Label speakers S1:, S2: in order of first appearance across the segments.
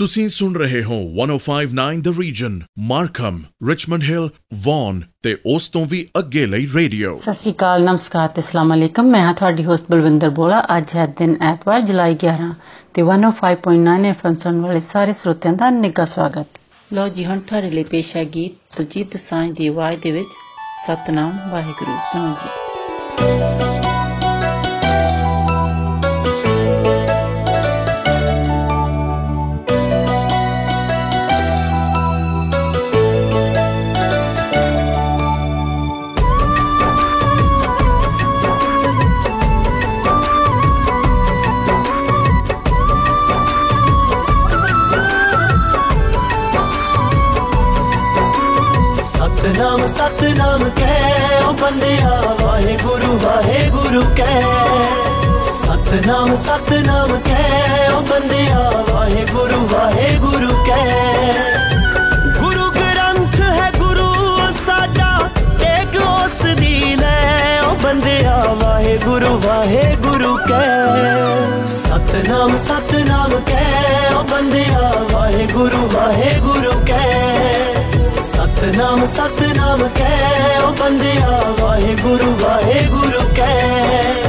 S1: ਤੁਸੀਂ ਸੁਣ ਰਹੇ ਹੋ 1059 the region Markham Richmond Hill Vaughan ਤੇ ਉਸ ਤੋਂ ਵੀ ਅੱਗੇ ਲਈ ਰੇਡੀਓ।
S2: ਸਤਿ ਸ਼੍ਰੀ ਅਕਾਲ, ਨਮਸਕਾਰ ਤੇ ਅਸਲਾਮ ਅਲੈਕਮ। ਮੈਂ ਹਾਂ ਤੁਹਾਡੀ ਹੋਸਟ ਬਲਵਿੰਦਰ ਬੋਲਾ। ਅੱਜ ਹੈ ਦਿਨ ਐਤਵਾਰ, ਜੁਲਾਈ 11 ਤੇ 105.9 ਐਫਐਮ ਸੁਣਨ ਵਾਲੇ ਸਾਰੇ ਸਰੋਤਿਆਂ ਦਾ ਨਿੱਘਾ ਸਵਾਗਤ। ਲੋ ਜੀ, ਹੁਣ ਤੁਹਾਡੇ ਲਈ ਪੇਸ਼ ਹੈ ਗੀਤ ਤੁਜੀਤ ਸਾਂਝ ਦੀ ਆਵਾਜ਼ ਦੇ ਵਿੱਚ, ਸਤਨਾਮ ਵਾਹਿਗੁਰੂ। ਸੁਣੋ ਜੀ।
S3: ਸਤਨਾਮ ਸਤਨਾਮ ਕਹਿ ਓ ਬੰਦਿਆ ਵਾਹਿਗੁਰੂ ਵਾਹਿਗੁਰੂ ਕਹਿ ਗੁਰੂ ਗ੍ਰੰਥ ਹੈ ਗੁਰੂ ਸਾਡਾ ਟੇਕ ਉਸ ਦੀ ਲੈ ਓ ਬੰਦਿਆ ਵਾਹਿਗੁਰੂ ਵਾਹਿਗੁਰੂ ਕਹਿ ਸਤਨਾਮ ਸਤਨਾਮ ਕਹਿ ਓ ਬੰਦਿਆ ਵਾਹਿਗੁਰੂ ਵਾਹਿਗੁਰੂ ਕਹਿ ਸਤਨਾਮ ਸਤਨਾਮ ਕਹਿ ਓ ਬੰਦਿਆ ਵਾਹਿਗੁਰੂ ਵਾਹਿਗੁਰੂ ਕਹਿ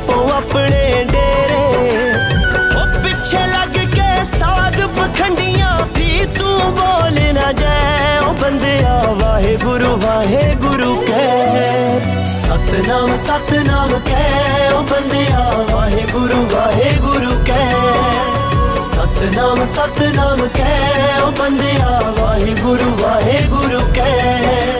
S3: ਪਿੱਛੇ ਲੱਗ ਕੇ ਸਾਧ ਪਖੰਡੀਆਂ ਦੀ ਤੂੰ ਬੋਲ ਨਾ ਜਾਏ ਉਹ ਬੰਦਿਆ ਵਾਹਿਗੁਰੂ ਵਾਹਿਗੁਰੂ ਕਹਿ ਸਤਨਾਮ ਸਤਨਾਮ ਕਹਿ ਉਹ ਬੰਦਿਆ ਵਾਹਿਗੁਰੂ ਵਾਹਿਗੁਰੂ ਕਹਿ ਸਤਨਾਮ ਸਤਨਾਮ ਕਹਿ ਓ ਬੰਦਿਆ ਵਾਹਿਗੁਰੂ ਵਾਹਿਗੁਰੂ ਕਹਿ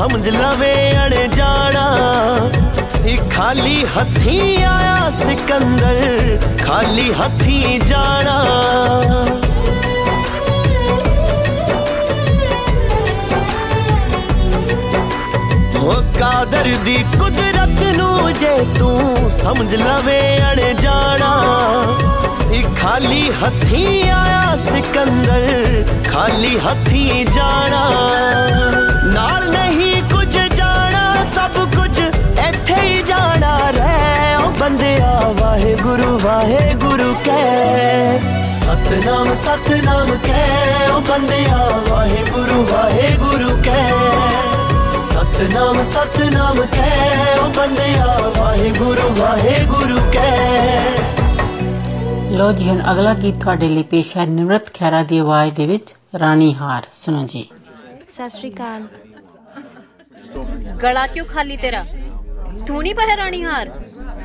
S3: ਸਮਝ ਲਵੇ ਅਣ ਜਾਣਾ ਸੀ ਖਾਲੀ ਹੱਥੀਂ ਆਇਆ ਸਿਕੰਦਰ, ਖਾਲੀ ਹੱਥੀਂ ਜਾਣਾ। ਉਹ ਕਾਦਰ ਦੀ ਕੁਦਰਤ ਨੂੰ ਜੇ ਤੂੰ ਸਮਝ ਲਵੇ ਅਣ ਜਾਣਾ ਸੀ ਖਾਲੀ ਹੱਥੀਂ ਆਇਆ ਸਿਕੰਦਰ, ਖਾਲੀ ਹੱਥੀਂ ਜਾਣਾ। ਨਾਲ ਨਹੀਂ ਕੁਝ ਜਾਣਾ, ਸਭ ਕੁਝ ਇੱਥੇ ਹੀ ਜਾਣਾ ਰਹਿ। ਉਹ ਬੰਦਿਆ, ਵਾਹਿਗੁਰੂ ਵਾਹਿਗੁਰੂ ਕਹਿ। ਸਤਨਾਮ ਸਤਨਾਮ ਕਹਿ। ਉਹ ਬੰਦਿਆ, ਵਾਹਿਗੁਰੂ ਵਾਹਿਗੁਰੂ ਕਹਿ। ਸਤਨਾਮ ਸਤਨਾਮ ਕਹਿ। ਉਹ ਬੰਦਿਆ, ਵਾਹਿਗੁਰੂ ਵਾਹਿਗੁਰੂ ਕਹਿ।
S2: ਲੋ ਜੀ, ਹੁਣ ਅਗਲਾ ਗੀਤ ਤੁਹਾਡੇ ਲਈ ਪੇਸ਼ ਹੈ। ਨਿਮਰਤ ਖੈਰਾ ਦੀ ਆਵਾਜ਼ ਦੇ ਵਿੱਚ ਰਾਣੀ ਹਾਰ। ਸੁਣੋ ਜੀ।
S4: ਸਤਿ ਸ਼੍ਰੀ ਅਕਾਲ।
S5: ਗਲਾ ਕਿਉਂ ਖਾਲੀ ਤੇਰਾ? ਤੂੰ ਨਹੀਂ ਪਹਿ ਰਾਣੀ ਹਾਰ?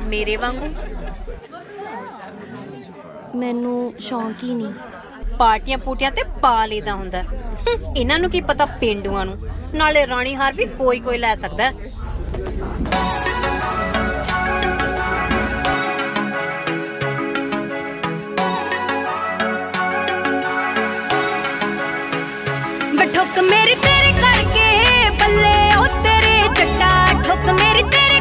S5: ਮੇਰੇ ਵਾਂਗੂ?
S4: ਮੈਨੂੰ ਸ਼ੌਂਕ ਹੀ ਨਹੀਂ।
S5: ਪਾਰਟੀਆਂ ਪੂਟੀਆਂ ਤੇ ਪਾ ਲਈਦਾ ਹੁੰਦਾ। ਇਹਨਾਂ ਨੂੰ ਕੀ ਪਤਾ ਪਿੰਡੂਆਂ ਨੂੰ? ਨਾਲੇ ਰਾਣੀ ਹਾਰ ਵੀ ਕੋਈ ਕੋਈ ਲੈ ਸਕਦਾ।
S4: ஒரு தெரு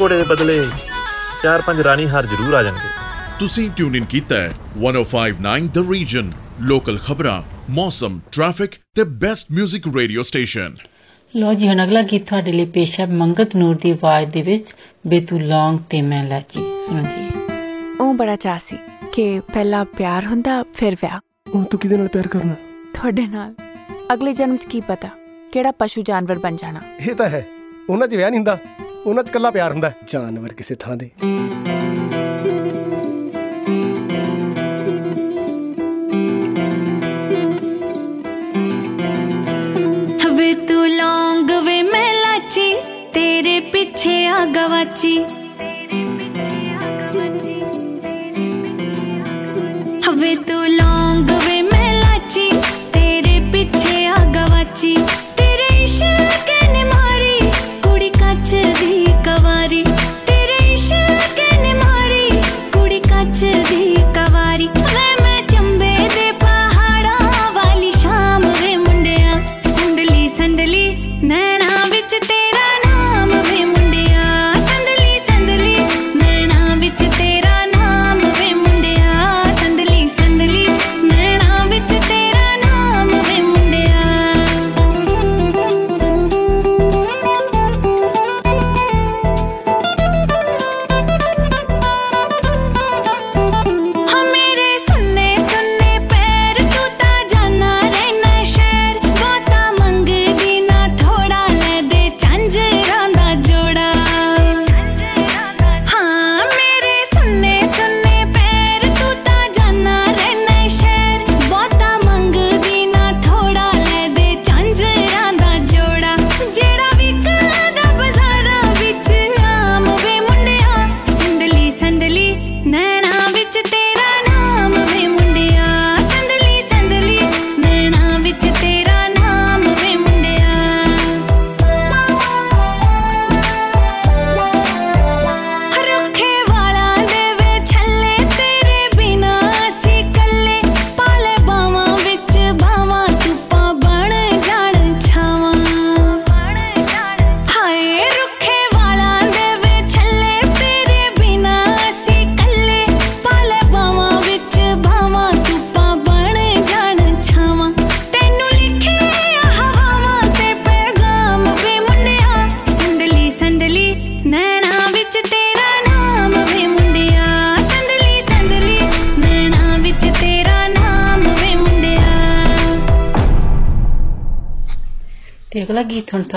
S5: ਘੋੜੇ ਦੇ
S6: ਬਦਲੇ ਚਾਰ ਪੰਜ ਰਾਣੀ ਹਾਰ ਜ਼ਰੂਰ ਆ ਜਾਣਗੇ।
S1: ਤੁਸੀਂ ਟਿਊਨ ਇਨ ਕੀਤਾ ਹੈ 1059 ਦ ਰੀਜਨ ਲੋਕਲ ਖਬਰਾਂ ਮੌਸਮ ਟ੍ਰੈਫਿਕ ਤੇ ਬੈਸਟ 뮤직 ਰੇਡੀਓ ਸਟੇਸ਼ਨ
S2: ਲੋ ਜੀ ਹੁਣ ਅਗਲਾ ਗੀਤ ਤੁਹਾਡੇ ਲਈ ਪੇਸ਼ ਹੈ ਮੰਗਤ ਨੂਰ ਦੀ ਆਵਾਜ਼ ਦੇ ਵਿੱਚ ਬੇਤੂ ਲੌਂਗ ਤੇ ਮੈਂ ਲਾਚੀ ਸੁਣੋ ਜੀ।
S7: ਉਹ ਬੜਾ ਚਾਅ ਸੀ ਕਿ ਪਹਿਲਾਂ ਪਿਆਰ ਹੁੰਦਾ ਫਿਰ ਵਿਆਹ।
S8: ਹੁਣ ਤੂੰ ਕਿਹਦੇ ਨਾਲ ਪਿਆਰ ਕਰਨਾ?
S7: ਤੁਹਾਡੇ ਨਾਲ। ਅਗਲੇ ਜਨਮ 'ਚ ਕੀ ਪਤਾ ਕਿਹੜਾ ਪਸ਼ੂ ਜਾਨਵਰ ਬਣ ਜਾਣਾ।
S8: ਇਹ ਤਾਂ ਹੈ ਉਹਨਾਂ 'ਚ ਵਿਆਹ ਨਹੀਂ ਹੁੰਦਾ। ਉਹਨਾਂ 'ਚ ਕੱਲਾ ਪਿਆਰ ਹੁੰਦਾ ਜਾਨਵਰ ਕਿਸੇ ਥਾਂ ਦੇ।
S4: ਹਵੇ ਤੂੰ ਲੌਂਗ ਵੇ ਮੈਂ ਲਾਚੀ ਤੇਰੇ ਪਿੱਛੇ ਆ ਗਵਾਚੀ।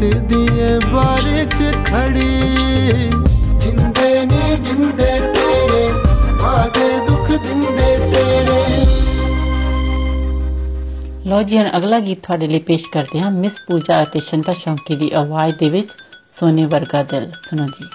S2: ਕਿਸੇ ਦੀਏ ਬਾਰੇ ਚ ਖੜੀ। ਜਿੰਦੇ ਨੇ, ਜਿੰਦੇ ਤੇਰੇ, ਵਾਦੇ ਦੁੱਖ ਦਿੰਦੇ ਤੇਰੇ।
S9: ਲੋ ਜੀ, ਹੁਣ ਅਗਲਾ ਗੀਤ ਤੁਹਾਡੇ ਲਈ ਪੇਸ਼ ਕਰਦੇ ਹਾਂ। ਮਿਸ ਪੂਜਾ ਅਤੇ ਸ਼ੰਤਾ ਸ਼ੌਂਕੀ ਦੀ ਆਵਾਜ਼ ਦੇ ਵਿੱਚ ਸੋਨੇ ਵਰਗਾ ਦਿਲ। ਸੁਣੋ ਜੀ।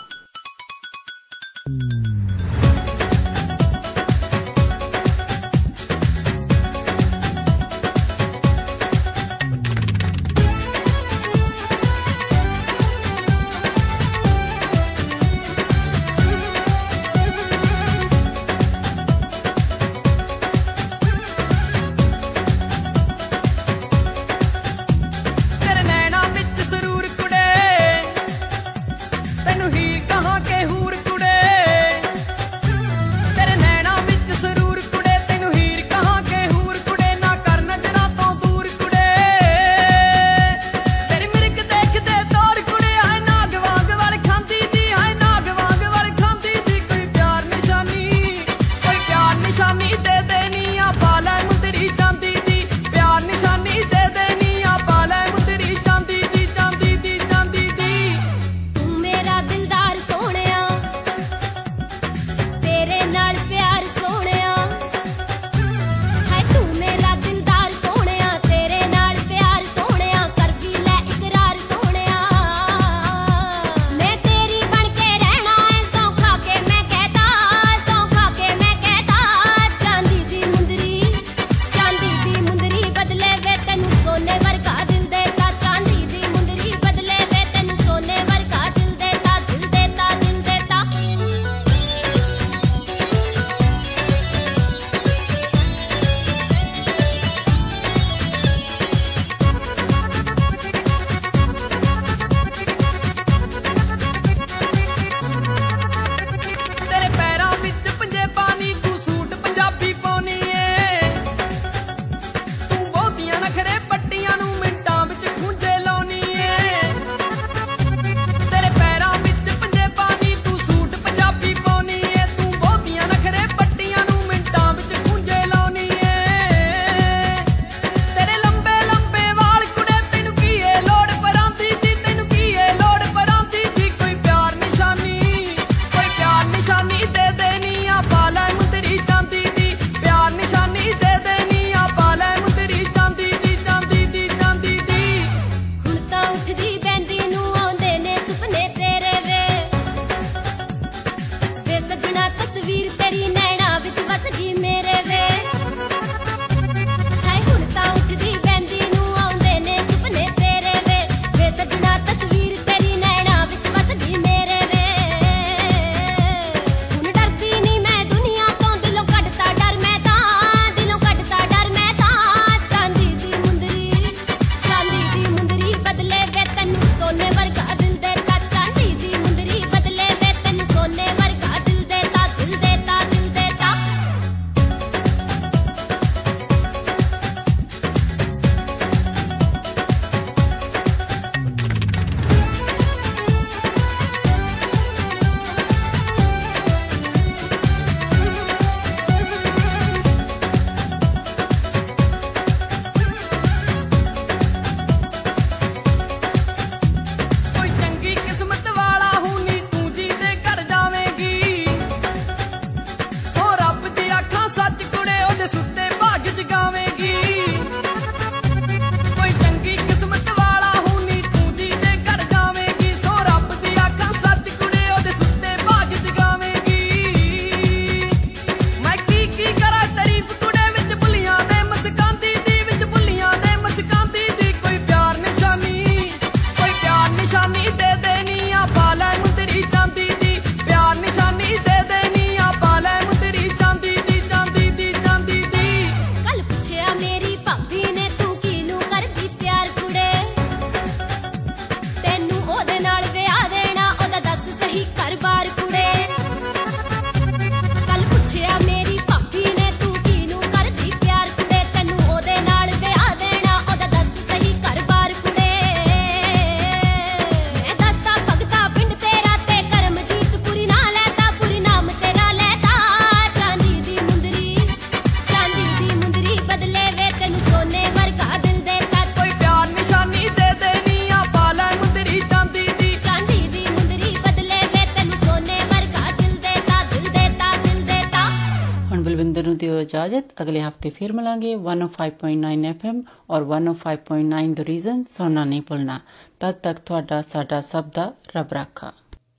S10: हफ़्ते फिर मिलेंगे one five
S2: point nine F M और one five point nine the region सुनना नहीं भूलना। तब तक थोड़ा साडा सब दा रब रखा।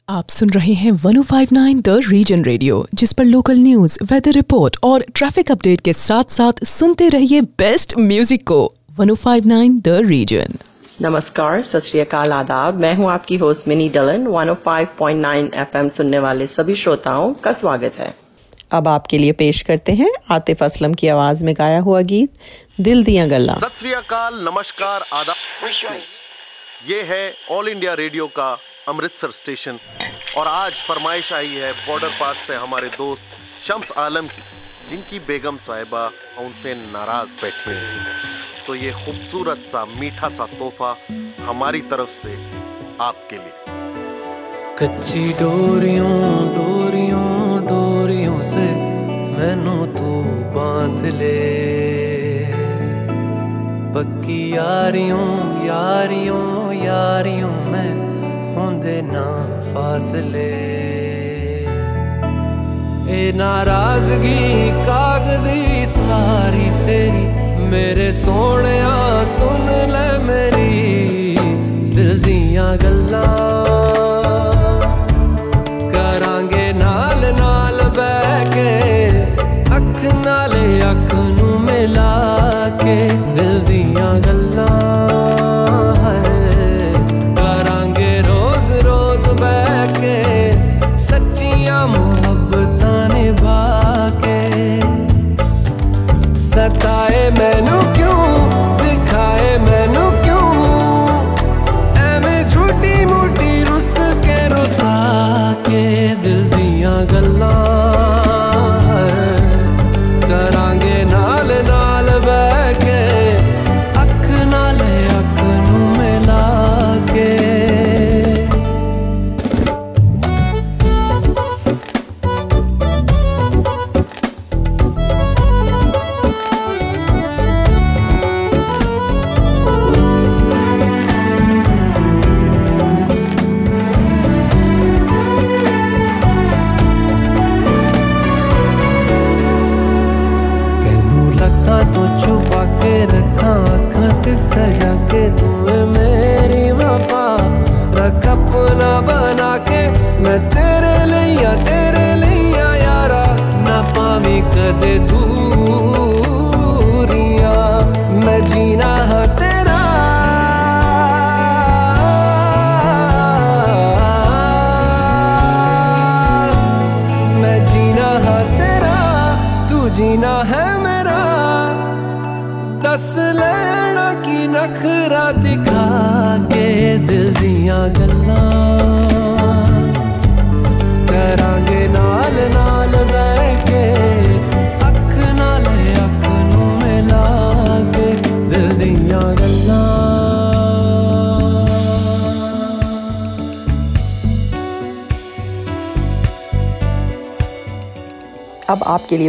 S11: आप सुन रहे हैं 1059 द रीजन रेडियो जिस पर लोकल न्यूज़ वेदर रिपोर्ट और ट्रैफ़िक अपडेट के साथ साथ सुनते रहिए बेस्ट म्यूज़िक को। 1059 द रीजन
S12: नमस्कार सत आदाब। मैं हूँ आपकी होस्ट मिनी डलन। 105.9 एफएम सुनने वाले सभी श्रोताओं का स्वागत है। अब आपके लिए पेश करते हैं आतिफ असलम की आवाज़ में गाया हुआ गीत दिल दिया गल्ला।
S6: सत नमस्कार आदाब। ये है ऑल इंडिया रेडियो का अमृतसर स्टेशन। और आज फरमाइश आई है बॉर्डर पास से हमारे दोस्त शम्स आलम की जिनकी बेगम साहिबा उनसे नाराज़ बैठी हैं। तो ये खूबसूरत सा मीठा सा तोहफा हमारी तरफ़ से आपके लिए।
S13: कच्ची डोरियों डोरियों। से मैनू तू बाँध ले। पक्की यारियों यारियों यारियों मैं होंदे ना फासले। ए नाराज़गी, कागज़ी सारी तेरी, मेरे सोने सुन ले मेरी। दिल दियाँ गल्लां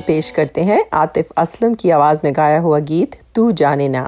S12: पेश करते हैं आतिफ असलम की आवाज़ में गाया हुआ गीत तू जाने ना।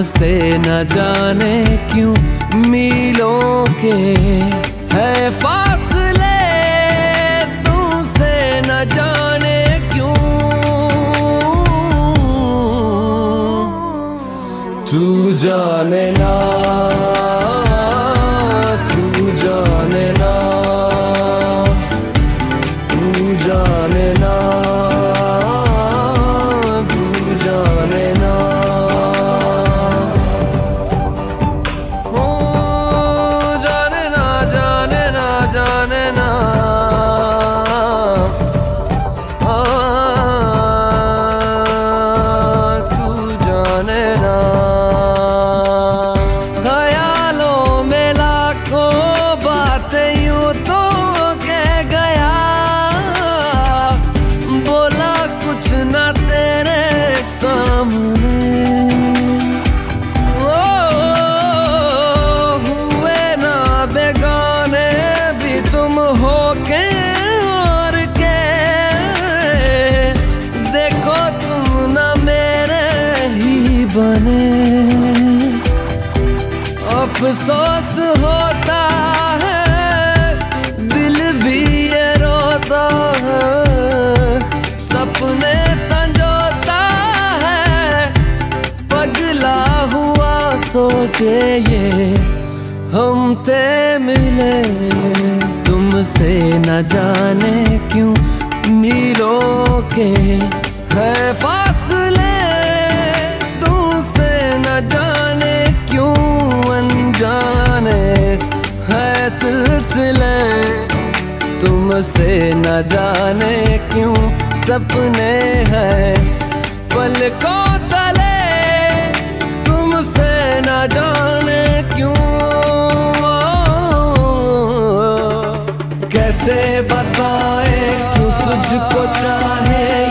S13: तुमसे न जाने क्यों मिलों के है फासले तुमसे न जाने क्यों? तू जाने ना सोचे ये हम ते मिले। तुमसे न जाने क्यों मीलों के है फासले। तुमसे न जाने क्यों अनजाने है सिलसिले। तुमसे न जाने क्यों सपने हैं पलकों न जाने क्यों? कैसे बताए तुझको चाहे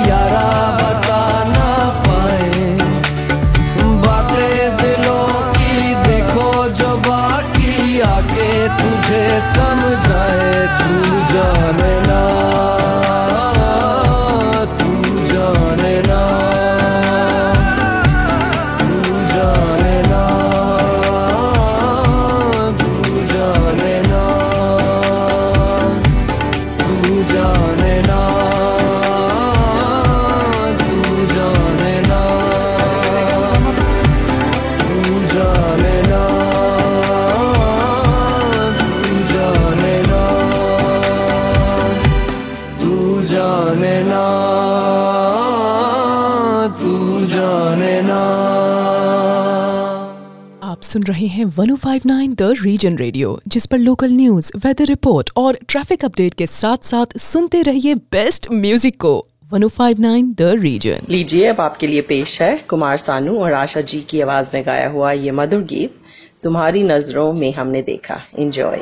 S11: सुन रहे हैं 1059 द रीजन रेडियो जिस पर लोकल न्यूज़ वेदर रिपोर्ट और ट्रैफ़िक अपडेट के साथ साथ सुनते रहिए बेस्ट म्यूज़िक को। 1059 द रीजन
S12: लीजिए, अब आपके लिए पेश है कुमार सानू और आशा जी की आवाज़ में गाया हुआ ये मधुर गीत, तुम्हारी नज़रों में हमने देखा। एंजॉय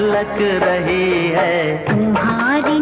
S3: झलक रही है।
S14: तुम्हारी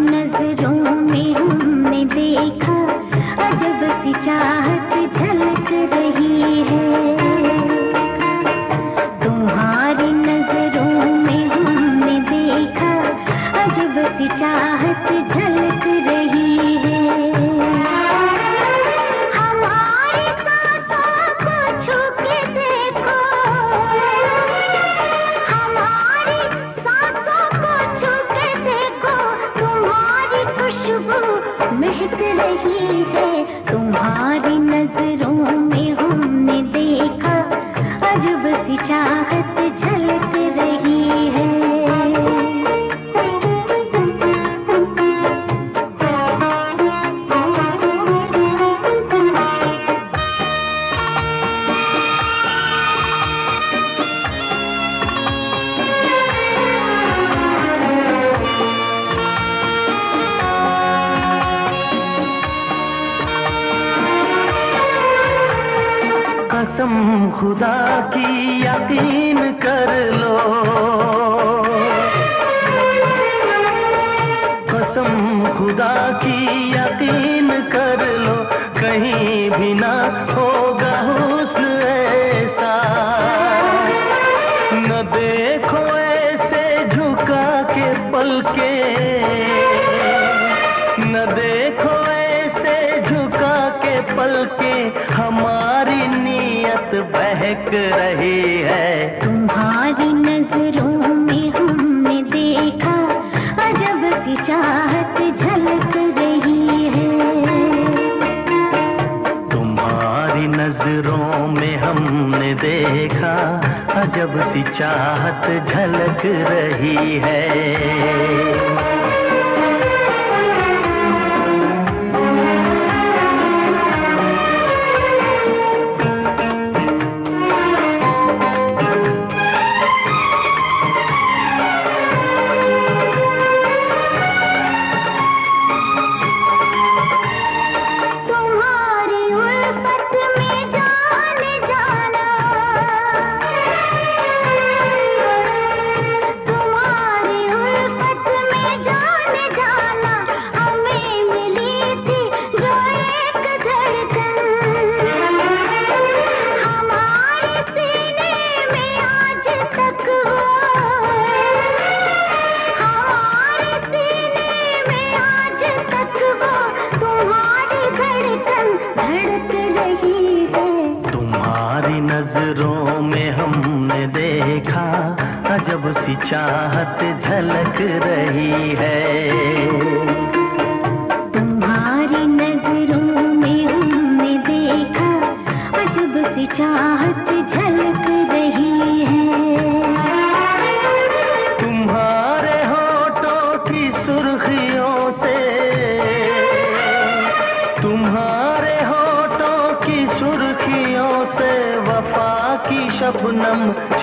S14: सी चाहत झलक रही है।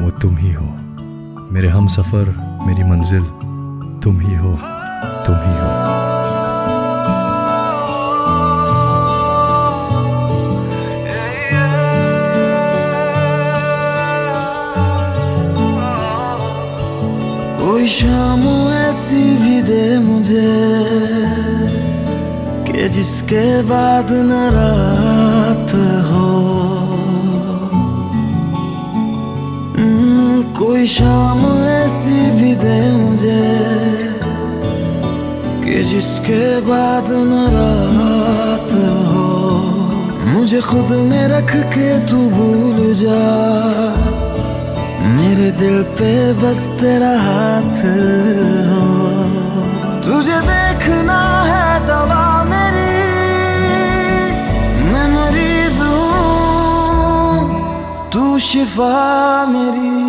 S15: वो तुम ही हो। मेरे हम सफ़र, मेरी मंजिल, तुम ही हो, तुम ही हो।
S16: कोई शाम ऐसी भी दे मुझे कि जिसके बाद न रात हो। कोई शाम ऐसी भी दे मुझे कि जिसके बाद न रात हो। मुझे खुद में रख के तू भूल जा। मेरे दिल पे बस तेरा हाथ हो। तुझे देखना है दवा मेरी, मैं मरीज़ हूँ, तू शिफा मेरी।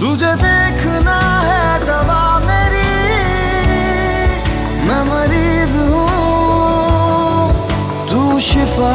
S16: तुझे देखना है दवा मेरी मैं मरीज़ हूँ तू शिफा।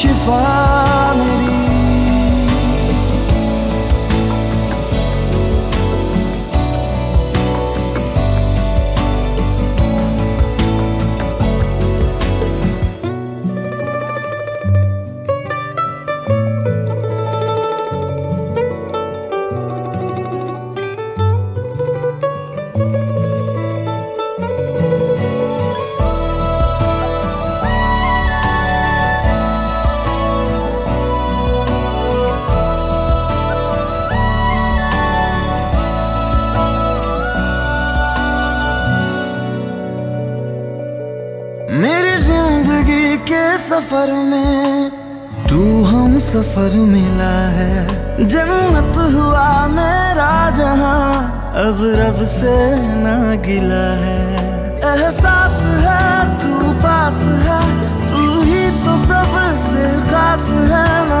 S16: तू शिफा सफ़र में तू हम सफ़र मिला है। जन्नत हुआ मेरा जहाँ, अब रब से ना गिला है। एहसास है तू पास है, तू ही तो सबसे खास है, ना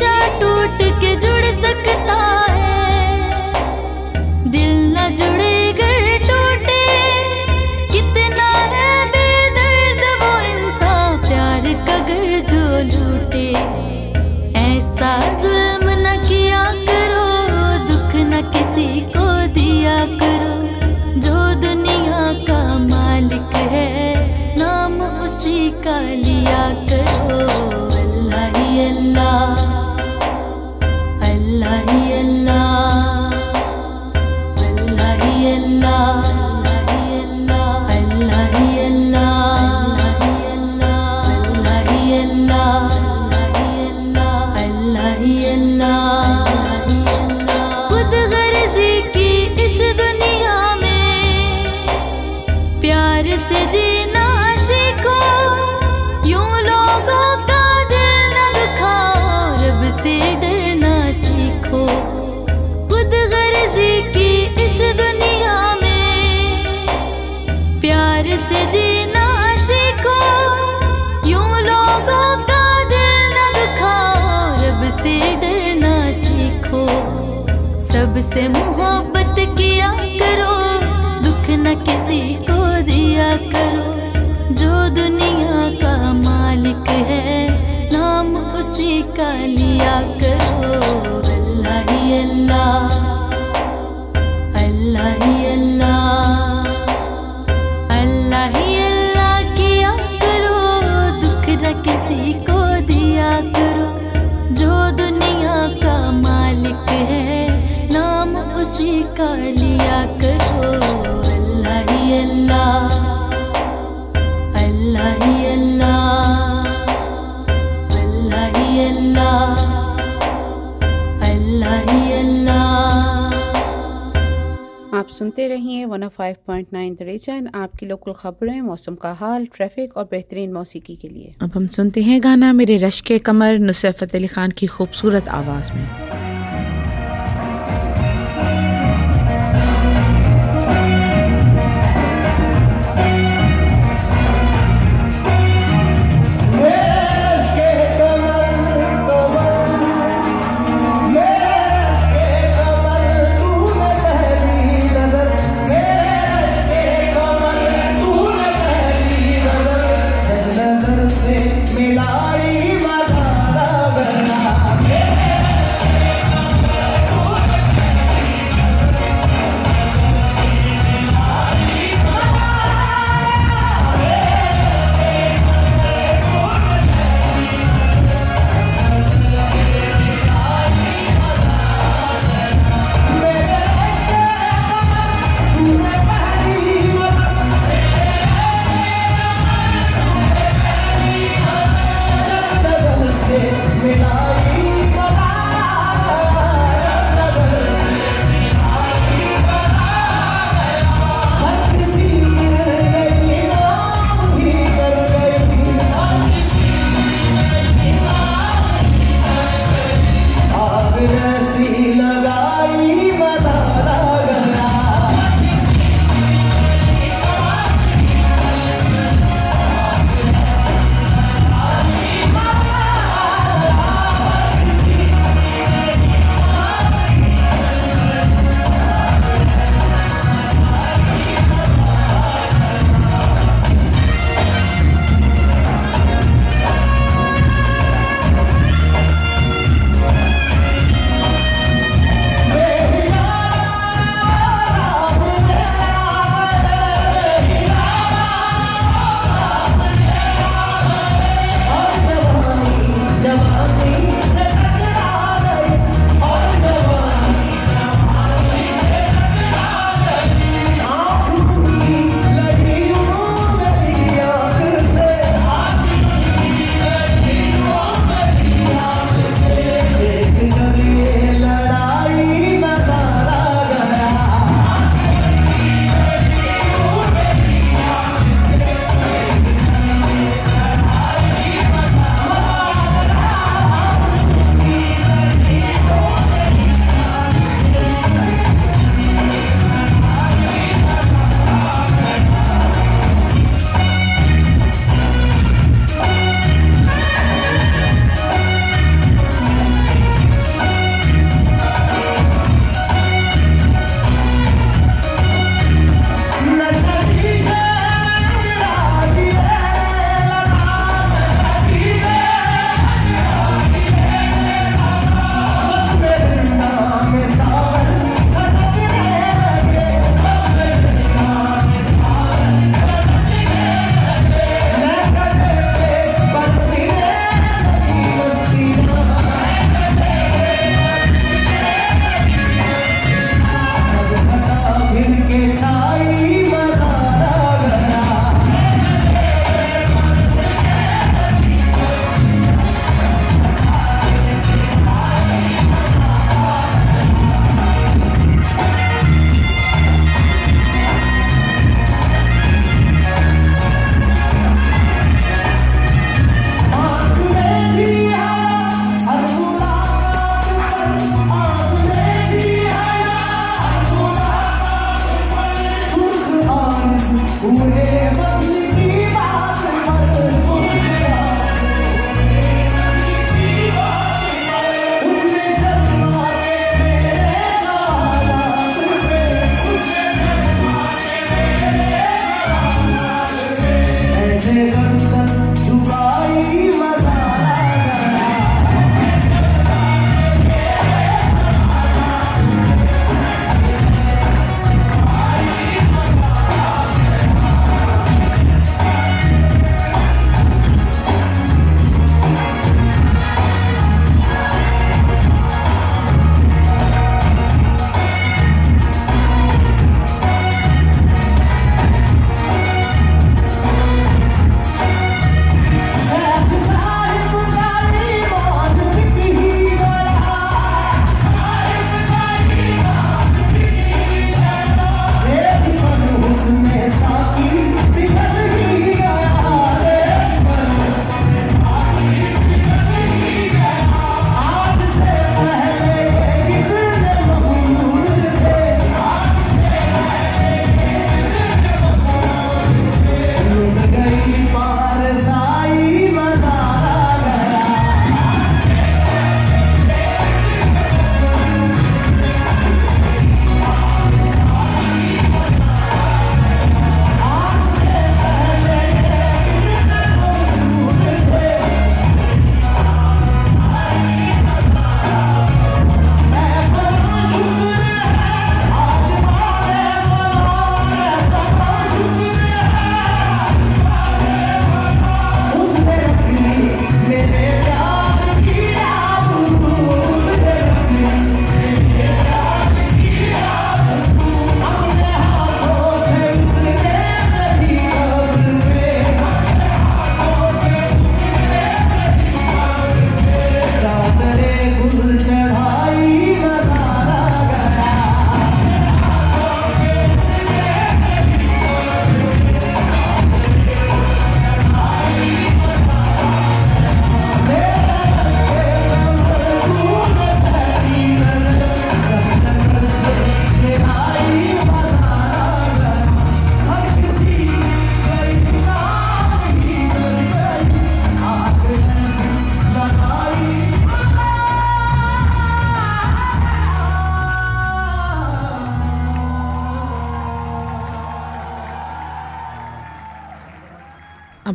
S17: हमेशा टूट के जुड़ सकता
S18: सुनते रहिए वन ऑफ़ 105.9 नाइन रीजन आपकी लोकल खबरें, मौसम का हाल ट्रैफ़िक और बेहतरीन मौसीकी के लिए।
S7: अब हम सुनते हैं गाना मेरे रश के कमर, नुसरत अली खान की खूबसूरत आवाज़ में।